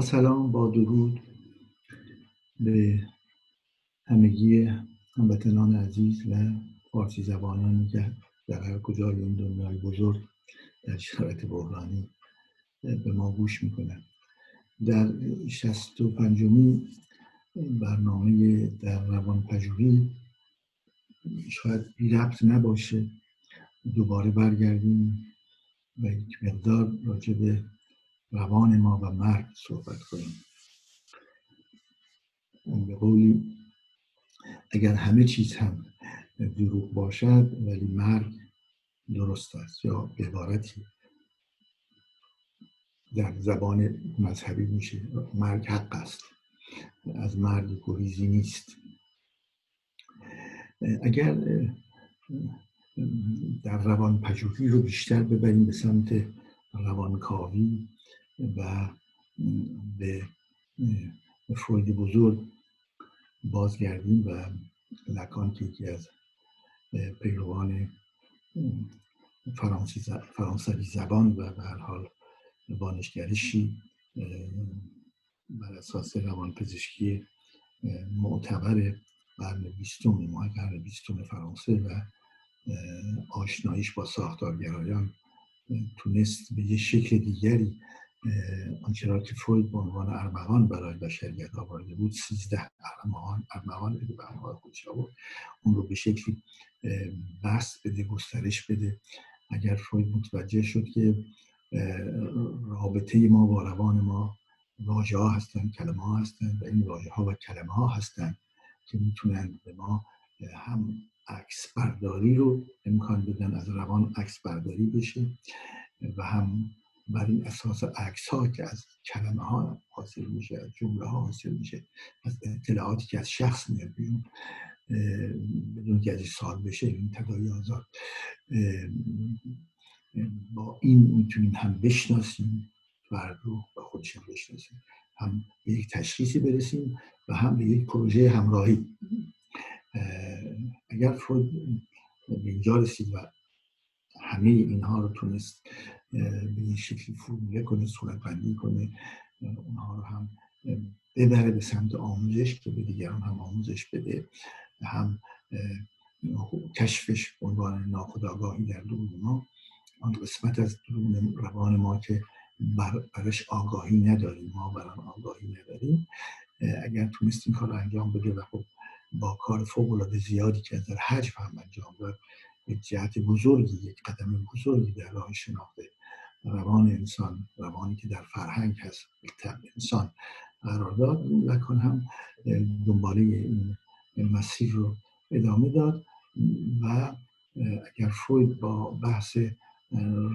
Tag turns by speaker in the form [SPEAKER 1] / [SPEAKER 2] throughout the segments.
[SPEAKER 1] سلام با درود به همگی هموطنان عزیز و فارسی زبانانی که در هر کجای این دنیای بزرگ در شرایط بحرانی به ما گوش می‌کنن در شست و پنجمی برنامه در روان پژوهی شاید بی ربط نباشه دوباره برگردیم و یک مقدار راجع به روان ما و مرگ صحبت کنیم. به قولی اگر همه چیز هم دروغ باشد ولی مرگ درست است یا به عبارتی در زبان مذهبی میشه مرگ حق است. از مرگ گریزی نیست. اگر در روان پژوهی رو بیشتر ببریم به سمت روانکاوی و به فروید بزرگ بازگردیم و لکان که یکی از پیروان فرانسوی زبان و به هر حال وانشگرشی بر اساس روان پزشکی معتبر قرن بیستم ماه قرن بیستم فرانسه و آشناییش با ساختارگرایان تونست به یه شکل دیگری آنچه که فروید به عنوان ارمغان برای بشریت آورده بود سیزده ارمغان ارمغان بده به خودش آورد اون رو به شکلی بس بده گسترش بده. اگر فروید متوجه شد که رابطه ما با روان ما واژه ها هستن کلمه ها هستن و این واژه ها و کلمه ها هستن که می‌تونن به ما هم عکس برداری رو امکان بدن از روان عکس برداری بشه و هم بر این اساس عکس ها که از کلمه ها حاصل میشه از جمله ها حاصل میشه از اطلاعاتی که از شخص میاد بیرون بدون که از سال بشه این تدایی آزاد. با این می‌تونیم هم بشناسیم فرد رو و خودشون بشناسیم هم به یک تشخیصی برسیم و هم به یک پروژه همراهی. اگر فروید به اینجا رسید و همه اینها رو تونست به این شکلی فرموله کنه صورت بندی کنه اونها رو هم ببره به سمت آموزش که به دیگران هم آموزش بده هم کشفش به عنوان ناخودآگاهی در درون ما. آن قسمت از درون روان ما که برش آگاهی نداریم ما بران آگاهی نداریم. اگر تونست این کار انجام بده و خب با کار فوق العاده زیادی که در حجم هم انجام داد یک جهت بزرگی یک قدم بزرگی در راه شناخته روان انسان روانی که در فرهنگ هست انسان قرار داد لکن هم دنباله این مسیر رو ادامه داد و اگر فروید با بحث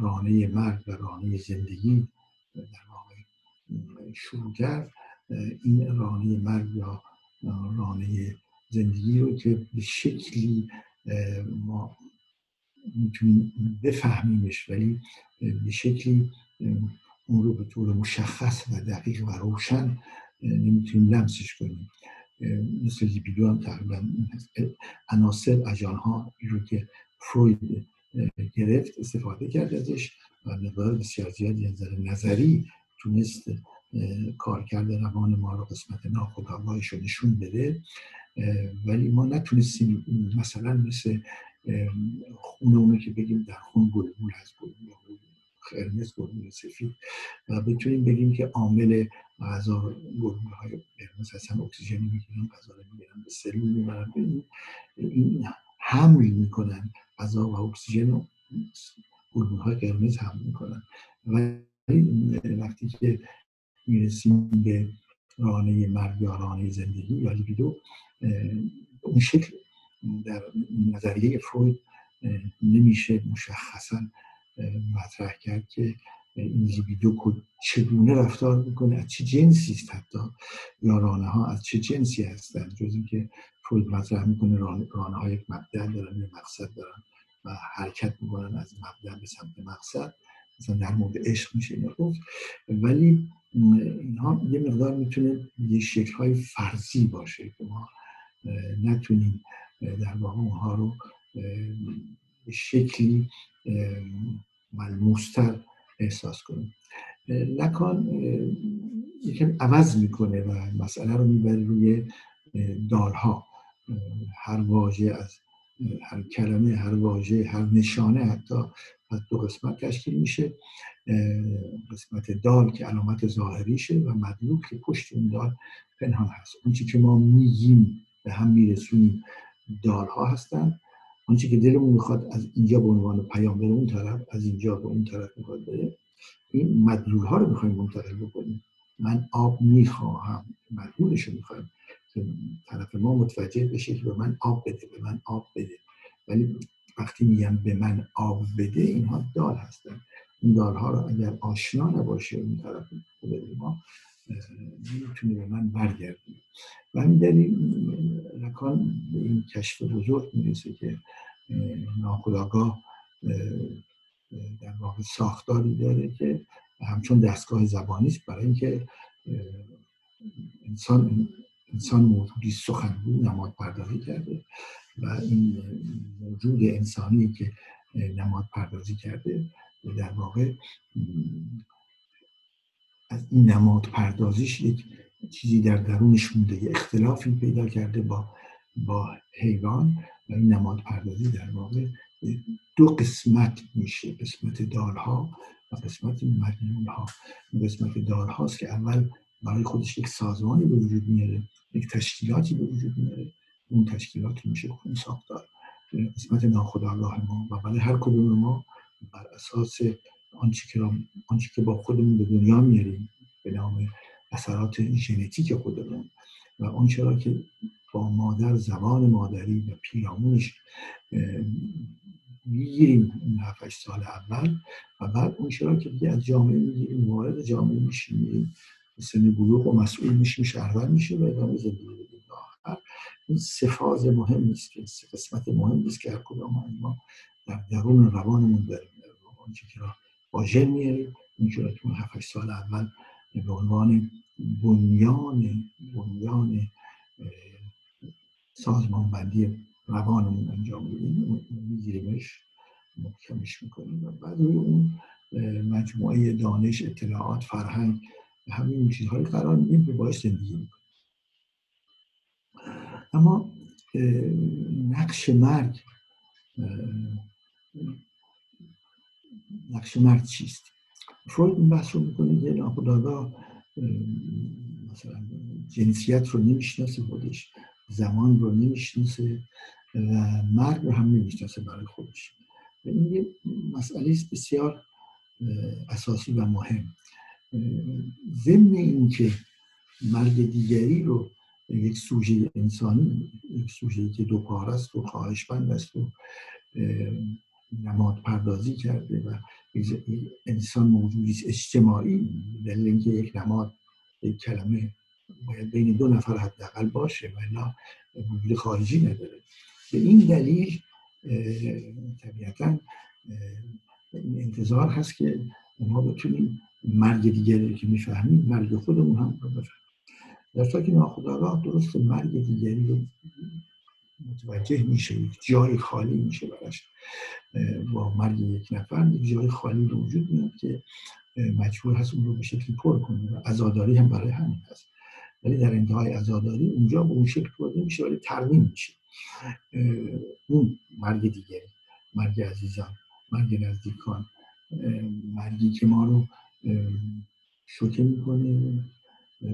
[SPEAKER 1] رانه مرگ و رانه زندگی در واقع شروع این رانه مرگ یا رانه زندگی رو که به شکلی ما می‌تونیم بفهمیمش ولی به شکلی اون رو به طور مشخص و دقیق و روشن نمی‌تونیم لمسش کنیم. مثل لیبیدو هم تقریبا عناصر اجان ها رو که فروید گرفت استفاده کرد ازش و مقدار بسیار زیادی نظر نظری تونست کارکرد روان ما رو قسمت ناخودآگاهش رو نشون بده. ولی ما نتونستیم مثلا مثل خون اونو که بگیم در خون گلگول هست گلگول قرمز گلگول سفید. و بتونیم بگیم که عامل غذا گلگول های قرمز هستن اکسیژن می‌گیرن غذا رو می‌گیرن به سلول می‌برن. این حمل می‌کنن غذا و اکسیژن رو گلگول های قرمز حمل می‌کنن. ولی وقتی که می‌رسیم به رانه مرگ یا رانه زندگی یا لیبیدو اون شکل در نظریه فروید نمیشه مشخصا مطرح کرد که این لیبیدو چگونه رفتار می‌کنه از چه جنسی است حتی یا رانه ها از چه جنسی هستن جز اینکه فروید مطرح می‌کنه رانه ها یک مبدع دارن یک مقصد دارن و حرکت می‌کنن از مبدع به سمت مقصد. مثلا در مورد عشق میشه این گفت. ولی اینها یه مقدار می‌تونه یه شکل های فرضی باشه که ما نتونیم در واقع اونها رو به شکلی ملموستر احساس کنیم. لکان یکم عوض می‌کنه و مسئله رو می‌بره روی دالها. هر واژه از هر کلمه هر واژه هر نشانه حتی از دو قسمت تشکیل میشه. قسمت دال که علامت ظاهریشه و مدلول که پشت اون دال پنهان هست. اون که ما میگیم به هم میرسونیم. دال ها هستن. آنچه که دلمون می‌خواد از اینجا به عنوان پیام به اون طرف از اینجا به اون طرف می‌خواد بره. این مدلول ها رو می‌خوایم منتقل بکنیم. من آب می‌خواهم مدلولش رو می‌خوایم که طرف ما متوجه بشه که به من آب بده به من آب بده. ولی وقتی میگم به من آب بده اینها دال هستن. این دالها رو اگر آشنا نباشه اون طرف ما نمی‌تونه به من برگردونه و همین دلیل لکان به این کشف بزرگ می‌رسه که ناخداگاه در واقع ساختاری داره که همچون دستگاه زبانی است. برای اینکه انسان انسان موجودی سخنگو نماد پردازی کرده و این موجود انسانی که نماد پردازی کرده در واقع از این نماد پردازیش یک چیزی در درونش مونده یه اختلافی پیدا کرده با با حیوان و این نماد پردازی در واقع دو قسمت میشه قسمت دارها و قسمت مجنون ها قسمت دارهاست که اول برای خودش یک سازمانی به وجود میاره یک تشکیلاتی به وجود میاره. اون تشکیلات میشه خون ساختار. قسمت ناخودآگاه ما. و برای هر کدوم ما بر اساس آنچه که, آنچه که با خودمون به دنیا میاریم به نام اثرات ژنتیک خودمون و آنچه را که با مادر زبان مادری و پیرامونش می‌گیریم این 7 سال اول و بعد اون را که دیگه از جامعه می‌گیریم وارد جامعه میشیم سن بلوغ و مسئول میشیم شهرور میشه و ادامه زندگی بدیم این سه فاز مهم نیست که سه قسمت مهم نیست که هر کدام ما در درون روانمون داریم. آنچه که با ژن میاریم اون که را که اون 7 سال اول به عنوان بنیان بنیان سازمان بندی روانمون انجام میدیم. میگیریمش محکمش می‌کنیم و بعد روی اون مجموعه دانش اطلاعات فرهنگ همین چیزهایی قرار میدیم که باعث زندگی می‌کنیم. اما نقش مرگ نقش مرگ چیست؟ فروید این بحث رو می‌کنه که ناخداگاه مثلا جنسیت رو نمی‌شناسه خودش زمان رو نمی‌شناسه و مرگ رو هم نمی‌شناسه برای خودش. این یه مسئله بسیار اساسی و مهم. ضمن اینکه مرگ دیگری رو یک سوژه انسانی یک سوژه که دو است و خواهشمند است و نماد پردازی کرده و انسان موجودی اجتماعی. دلیل اینکه یک نماد یک کلمه باید بین دو نفر حداقل باشه و نه وجود خارجی نداره. به این دلیل طبیعتا این انتظار هست که ما بتونیم مرگ دیگری که می‌فهمیم مرگ خودمون هم رو بفهمیم. در که ناخداگاه درست مرگ دیگری رو متوجه میشه یک جای خالی میشه براش با مرگ یک نفر یک جای خالی به وجود میاد که مجبور هست اون رو به شکلی پر کنه و ازاداری هم برای همین هست. ولی در انتهای ازاداری اونجا به اون شکل برده میشه ولی ترمیم میشه. اون مرگ دیگری مرگ عزیزان مرگ نزدیکان مرگی که ما رو شوکه می‌کنه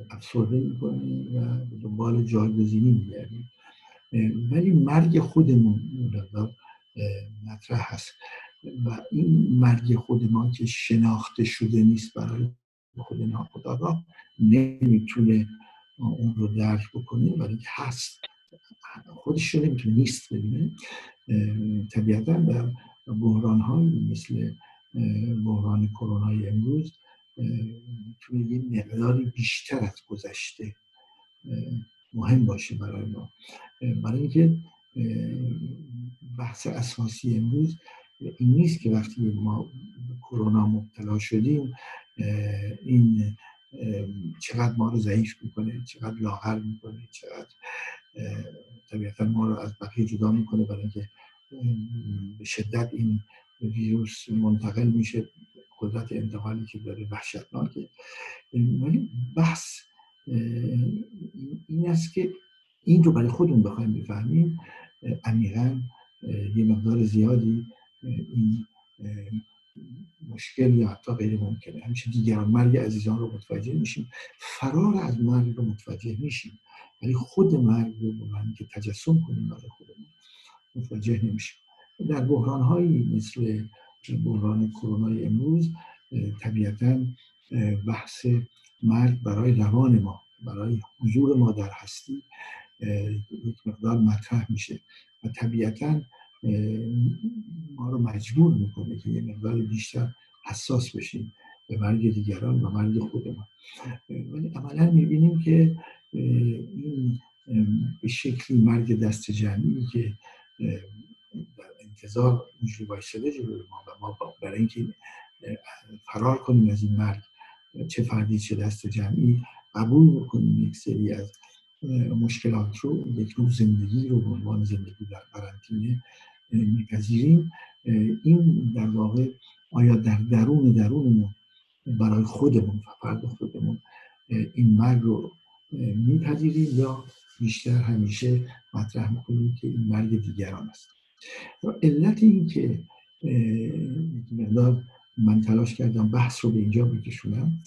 [SPEAKER 1] افسرده می‌کنه و دنبال جایگزینی میگردیم ولی مرگ خودمون مطرح هست. و این مرگ خود ما که شناخته شده نیست برای خود ناخداگاه نمی‌تونه اون رو درک بکنه ولی هست. خودش رو نمی‌تونه نیست ببینه. طبیعتا در بحران های مثل بحران کرونا امروز می‌تونه یه مقداری بیشتر از گذشته مهم باشه برای ما. برای اینکه بحث اساسی امروز این نیست که وقتی ما کرونا مبتلا شدیم این چقدر ما رو ضعیف می‌کنه چقدر لاغر می‌کنه چقدر طبیعتا ما رو از بقیه جدا می‌کنه برای اینکه به شدت این ویروس منتقل میشه قدرت انتقالی که داره وحشتناکه. ولی بحث این است که این رو برای خودمون بخوایم بفهمیم عمیقا یه مقدار زیادی این مشکل یا حتی غیر ممکنه. همیشه دیگران مرگ عزیزان رو متوجه میشیم. فرار از مرگ رو متوجه میشیم. ولی خود مرگ رو من که تجسم کنیم برای خودمون متوجه نمیشیم. در بحران هایی مثل بحران کرونا امروز طبیعتا بحث مرگ برای روان ما برای حضور ما در هستی یک مقدار مطرح میشه. و طبیعتا ما رو مجبور می‌کنه که یه مقدار بیشتر حساس بشیم به مرگ دیگران و مرگ خودمان ولی عملا می‌بینیم که این به شکلی مرگ دست جمعی که در انتظار اینجوری بایستده جلوی ما و ما برای اینکه فرار کنیم از این مرگ چه فردی چه دست جمعی قبول بکنیم یک سری از مشکلات رو یک روز زندگی رو به عنوان زندگی در قرنطینه میپذیریم. این در واقع آیا در درون درونمون برای خودمون و فرد خودمون این مرگ رو میپذیریم یا بیشتر همیشه مطرح می‌کنیم که این مرگ دیگران است؟ علت این که مقدار من تلاش کردم بحث رو به اینجا بکشونم.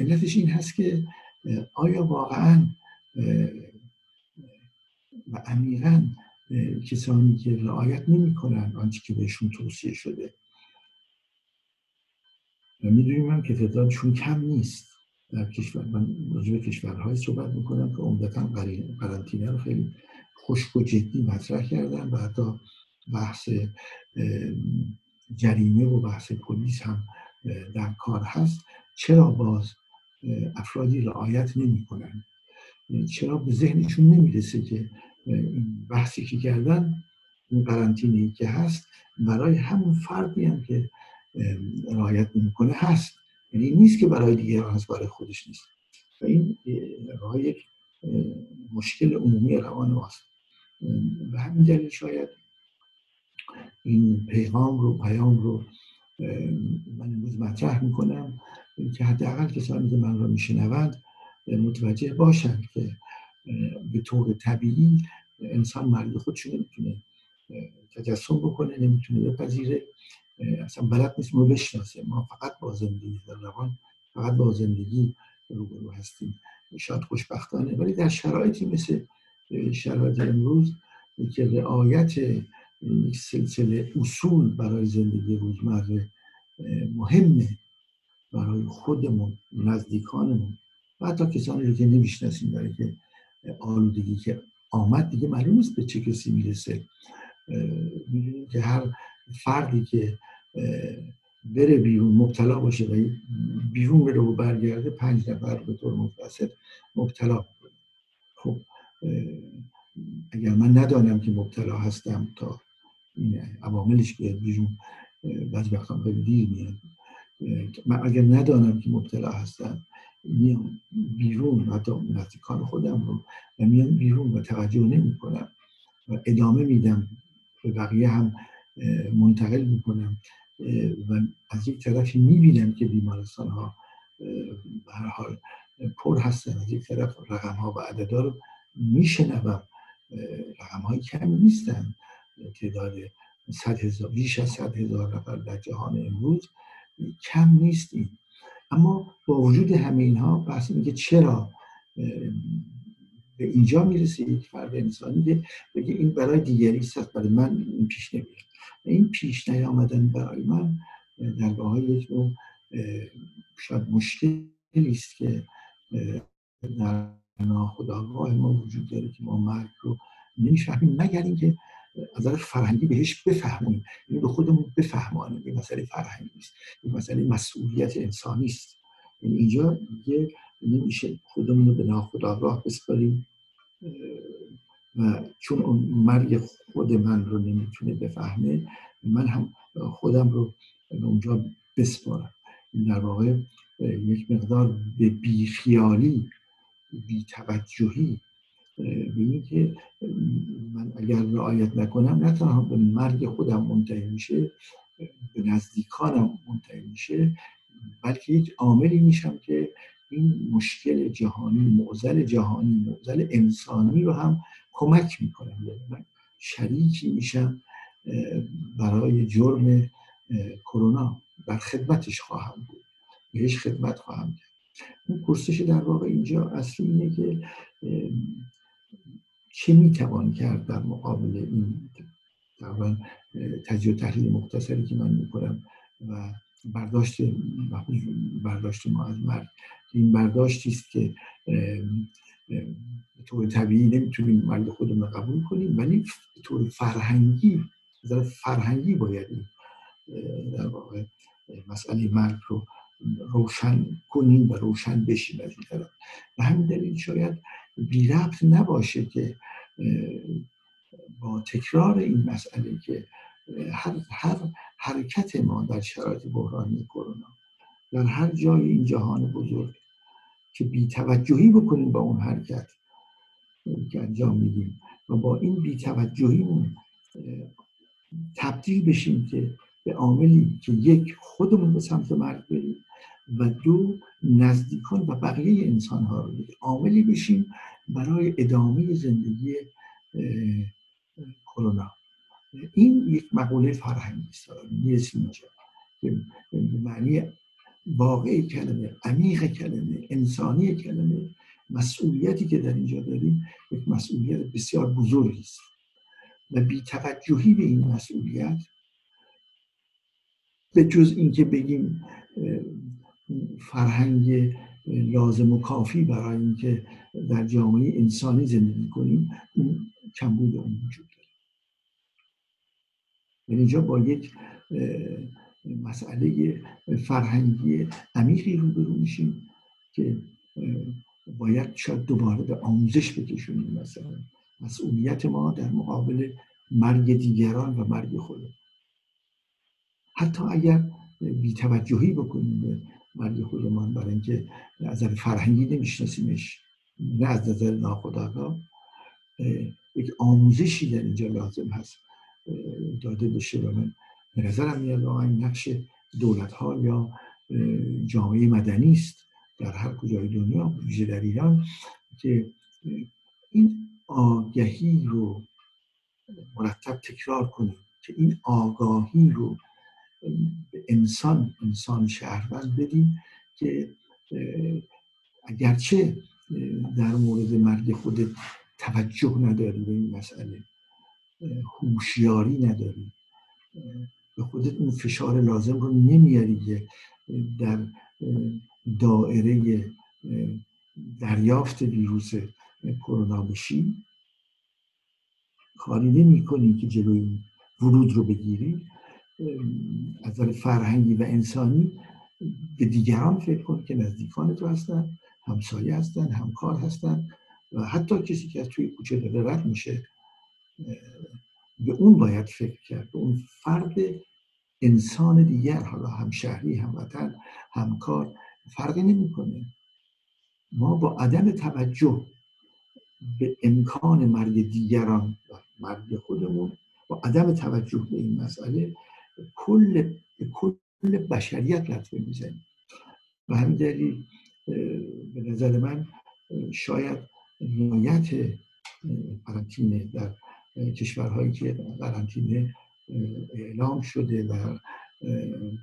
[SPEAKER 1] علتش این هست که آیا واقعا و عمیقا کسانی که رعایت نمی‌کنن آنچه که بهشون توصیه شده؟ و می‌دونیم هم که تعدادشون کم نیست در کشور. من راجع کشورهای صحبت می‌کنم که عمدتا قرنطینه رو خیلی خشک و جدی مطرح کردن و حتی بحث جریمه و بحث پلیس هم در کار هست. چرا باز افرادی رعایت نمی‌کنن چرا به ذهنشون نمی‌رسه که این بحثی که کردن این قرنطینه که هست برای همون فردی هم که رعایت نمی‌کنه هست. یعنی نیست که برای دیگران هست برای خودش نیست. و این راه یک مشکل عمومی روان ماست. و همین دلیل شاید این پیغام رو پیام رو من امروز مطرح می‌کنم که حداقل کسانی که من را میشنوند متوجه باشند که به طور طبیعی انسان مرگ خودش نمی‌تونه تجسم بکنه نمی‌تونه بپذیره. اصلا بلد نیست ما بشناسه. ما فقط با زندگی در روان فقط با زندگی روبرو هستیم. شاید خوشبختانه. ولی در شرایطی مثل شرایط امروز که رعایت یک سلسله اصول برای زندگی روزمره مهمه برای خودمون نزدیکانمون و حتی کسانی که نمی‌شناسیم برای که آلودگی که آمد دیگه معلوم نیست به چه کسی می‌رسه. می‌دونیم که هر فردی که بره بیرون مبتلا باشه و بیرون بره و برگرده پنج نفر به طور متوسط مبتلا خب اگر من ندانم که مبتلا هستم تا عواملش بیاد بیرون بعضی وقتا خیلی دیر میاد. من اگر ندانم که مبتلا هستم میام بیرون حتی نزدیکان خودم رو و میام بیرون و توجه نمی کنم و ادامه میدم به بقیه هم منتقل می‌کنم و از یک طرفی می‌بینم که بیمارستان ها حال پر هستن. از یک طرف رقم ها و عددا رو میشنوم رقم های کمی نیستن. تعداد صد هزار بیش از صد هزار نفر در جهان امروز کم نیست این اما با وجود همه اینها بحث میگه چرا به اینجا می‌رسه یک فرد انسانی که بگه این برای دیگری است برای من این پیش نمیاد. این پیش نیامدن برای من در واقع یک نوع شاید مشکلی است که در ناخداگاه ما وجود داره که ما مرگ رو نمی‌فهمیم. مگر اینکه نظر فرهنگی بهش بفهمیم این به خودمون بفهمانیم این مسئله فرهنگی است این مسئله مسئولیت انسانی است. یعنی اینجا دیگه نمیشه خودمون رو به ناخداگاه بسپاریم. و چون اون مرگ خود من رو نمی‌تونه بفهمه من هم خودم رو به اونجا بسپارم. این در واقع یک مقدار به بیخیالی بی به اینکه من اگر رعایت نکنم نه تنها به مرگ خودم منتهی میشه به نزدیکانم منتهی میشه بلکه یک عاملی میشم که این مشکل جهانی معزل جهانی معزل انسانی رو هم کمک می‌کنم یعنی من شریکی میشم برای جرم کرونا در خدمتش خواهم بود. بهش خدمت خواهم کرد. اون پرسش در واقع اینجا اصلی اینه که چه می‌توان کرد در مقابل این تقریبا تجزیه تحلیل مختصری که من می‌کنم و برداشت برداشت ما از مرگ؟ این برداشتی است که به طور طبیعی نمی‌تونیم مرگ خودمون قبول کنیم ولی به طور فرهنگی فرهنگی باید در واقع مسئله مرگ رو روشن کنیم و روشن بشیم از این طرف. و همین دلیل شاید بی ربط نباشه که با تکرار این مسئله که هر, هر حرکت ما در شرایط بحرانی کرونا در هر جای این جهان بزرگ که بیتوجهی بکنیم با اون حرکت که انجام میدیم و با این بیتوجهیمون تبدیل بشیم که به عاملی که یک خودمون به سمت مرگ بریم و دو نزدیکان و بقیه انسان ها رو عاملی بشیم برای ادامه زندگی کرونا. این یک مقوله فرهنگی است می‌رسیم اینجا که معنی واقعی کلمه عمیق کلمه انسانی کلمه. مسئولیتی که در اینجا داریم یک مسئولیت بسیار بزرگی است. و بیتوجهی به این مسئولیت به جز اینکه بگیم فرهنگ لازم و کافی برای اینکه در جامعه انسانی زندگی کنیم اون کمبود اون وجود داره. اینجا با یک مسئله فرهنگی عمیقی روبرو میشیم که باید شاید دوباره به آموزش بکشونیم مثلا مسئولیت ما در مقابل مرگ دیگران و مرگ خود حتی اگر بیتوجهی بکنیم به مرگ خودمان برای اینکه از نظر فرهنگی نمیشناسیمش نه از نظر ناخداگاه یک آموزشی در اینجا لازم هست داده بشه و من به نظرم میاد این نقش دولت ها یا جامعه مدنی است در هر کجای دنیا ویژه در ایران که این آگهی رو مرتب تکرار کنیم که این آگاهی رو به انسان انسان شهروند بدیم که اگرچه در مورد مرگ خود توجه نداری به این مسئله هوشیاری نداری به خودت اون فشار لازم رو نمیاری که در دائره دریافت ویروس کرونا بشی. کاری نمی کنی که جلوی ورود رو بگیری. از فرهنگی و انسانی به دیگران فکر کن که نزدیکان تو هستن همسایه هستن همکار هستن و حتی کسی که از توی کوچه داره رد میشه به اون باید فکر کرد به اون فرد انسان دیگر حالا همشهری هموطن همکار فرقی نمی‌کنه. ما با عدم توجه به امکان مرگ دیگران و مرگ خودمون با عدم توجه به این مسئله کل کل بشریت لطمه می‌زنیم و همین دلیل به نظر من شاید نهایت قرنطینه در کشورهایی که قرنطینه اعلام شده و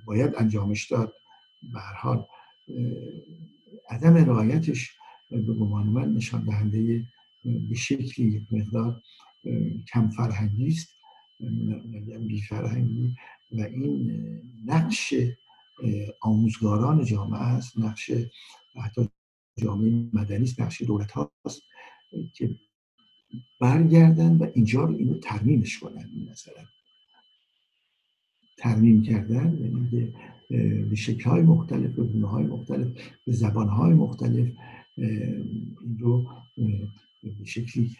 [SPEAKER 1] باید انجامش داد. به حال عدم رعایتش به گمان من نشان دهنده به شکلی یک مقدار کم فرهنگی است. بی فرهنگی و این نقش آموزگاران جامعه است نقش حتی جامعه مدنی است نقش دولت هاست که برگردن و اینجا رو اینو ترمیمش کنن مثلا ترمیم کردن یعنی به شکل های مختلف به گونه های مختلف به زبان های مختلف این رو به شکلی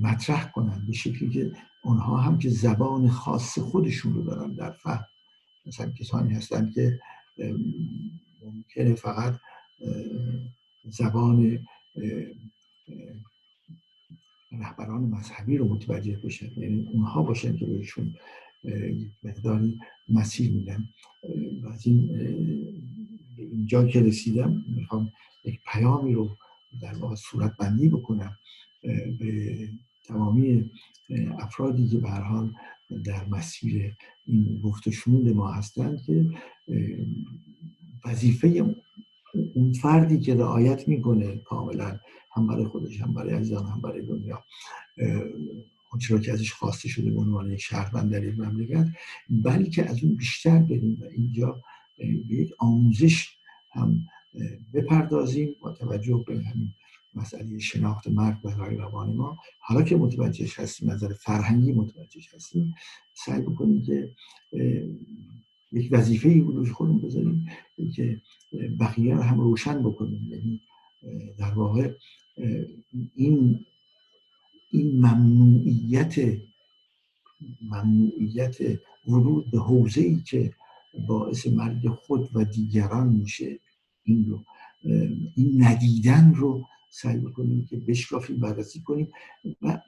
[SPEAKER 1] مطرح کنن به شکلی که اونها هم که زبان خاص خودشون رو دارن در فهم. مثلا کسانی هستن که ممکنه فقط زبان رهبران مذهبی رو متوجه بشن یعنی اونها باشن که بهشون مقداری مسیر میدم و از این اینجا که رسیدم می‌خوام یک پیامی رو در واقع صورت بندی بکنم به تمامی افرادی که به حال در مسیر این گفت ما هستند که وظیفه اون فردی که رعایت می‌کنه کاملا هم برای خودش هم برای عزیزان هم برای دنیا. آنچه که ازش خواسته شده به عنوان شهروند در این مملکت بلکه از اون بیشتر بریم و اینجا به یک آموزش هم بپردازیم با توجه به همین مسئله شناخت مرد برای روان ما. حالا که متوجه هستیم نظر فرهنگی متوجه هستیم سعی بکنیم که یک وظیفه ای روش خودمون بذاریم که بقیه رو هم روشن بکنیم. یعنی در واقع این این ممنوعیت ممنوعیت ورود به حوزه ای که باعث مرگ خود و دیگران میشه این رو این ندیدن رو سعی بکنیم که بشکافیم بررسی کنیم و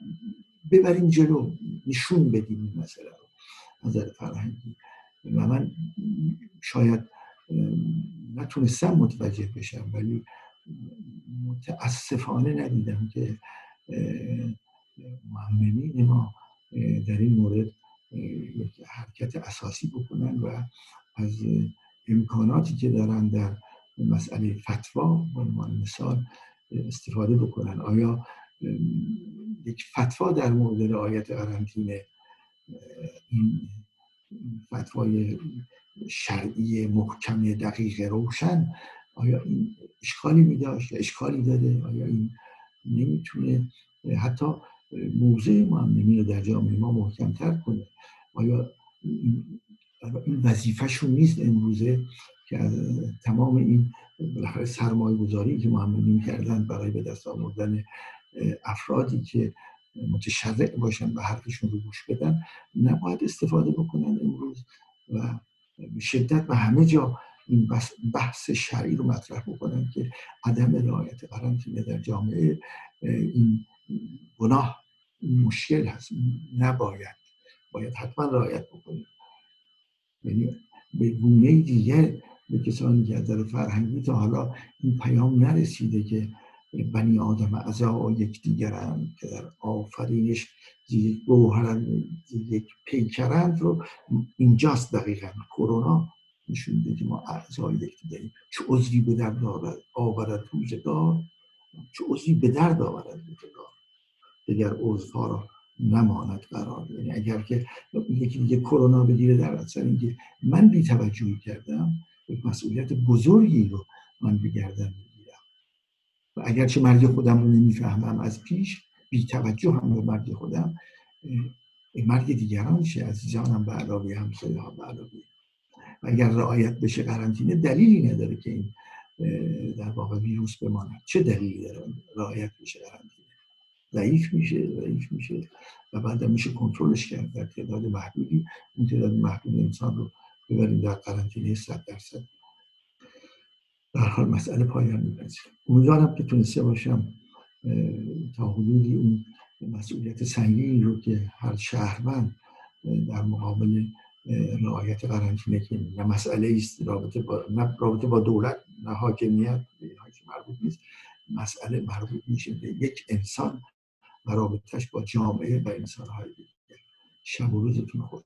[SPEAKER 1] ببریم جلو نشون بدیم این مسئله رو نظر فرهنگی. و من شاید نتونستم متوجه بشم ولی متاسفانه ندیدم که معممین ما در این مورد یک حرکت اساسی بکنن و از امکاناتی که دارن در مسئله فتوا به عنوان مثال استفاده بکنن. آیا یک فتوا در مورد رعایت قرنطینه این فتوای شرعی محکم دقیق روشن آیا اشکالی می داشت اشکالی داره؟ آیا این نمی‌تونه حتی موضع معممی رو در جامعه ما محکمتر کنه؟ آیا این وظیفهشون نیست امروزه که تمام این بالاخره سرمایه گذاری که معممی کردن برای به دست آوردن افرادی که متشرع باشن و حرفشون رو گوش بدن نباید استفاده بکنن امروز و شدت و همه جا این بحث شرعی رو مطرح بکنن که عدم رعایت قرنطینه در جامعه این گناه مشکل هست. نباید. باید حتما رعایت بکنیم. یعنی به گونه دیگه به کسانی که از فرهنگی تا حالا این پیام نرسیده که بنی آدم اعضا یکدیگرند که در آفرینش یک گوهرند یک پیکرند رو اینجاست دقیقا. کرونا نشون که ما اعضای یکدیگریم چه عضوی به درد آورد روزگار چه عضوی به درد آورد روزگار. دیگر عضوها را نماند قرار. یعنی اگر که یکی دیگه کرونا بگیره در اثر اینکه من بی توجهی کردم مسئولیت بزرگی رو من بگردم و اگرچه مرگ خودم رو نمی‌فهمم از پیش بی توجه هم به مرگ خودم مرگ دیگران شه عزیزانم به علاوه همسایه ها به علاوه. و اگر رعایت بشه قرنطینه دلیلی نداره که این در واقع ویروس بماند. چه دلیلی داره؟ رعایت بشه قرنطینه. ضعیف میشه ضعیف میشه و بعد میشه کنترلش کرد در تعداد محدودی. اون تعداد محدود انسان رو ببریم در قرنطینه 100 درصد. در حال مسئله پایان میپذیرم امیدوارم که تونسته باشم تا حدودی اون مسئولیت سنگینی رو که هر شهروند در مقابل رعایت قرنطینه که نه مسئله است رابطه با نه رابطه با دولت نه حاکمیت به که مربوط نیست مسئله مربوط میشه به یک انسان. و با جامعه و انسانهای دیگر شب و روزتون خود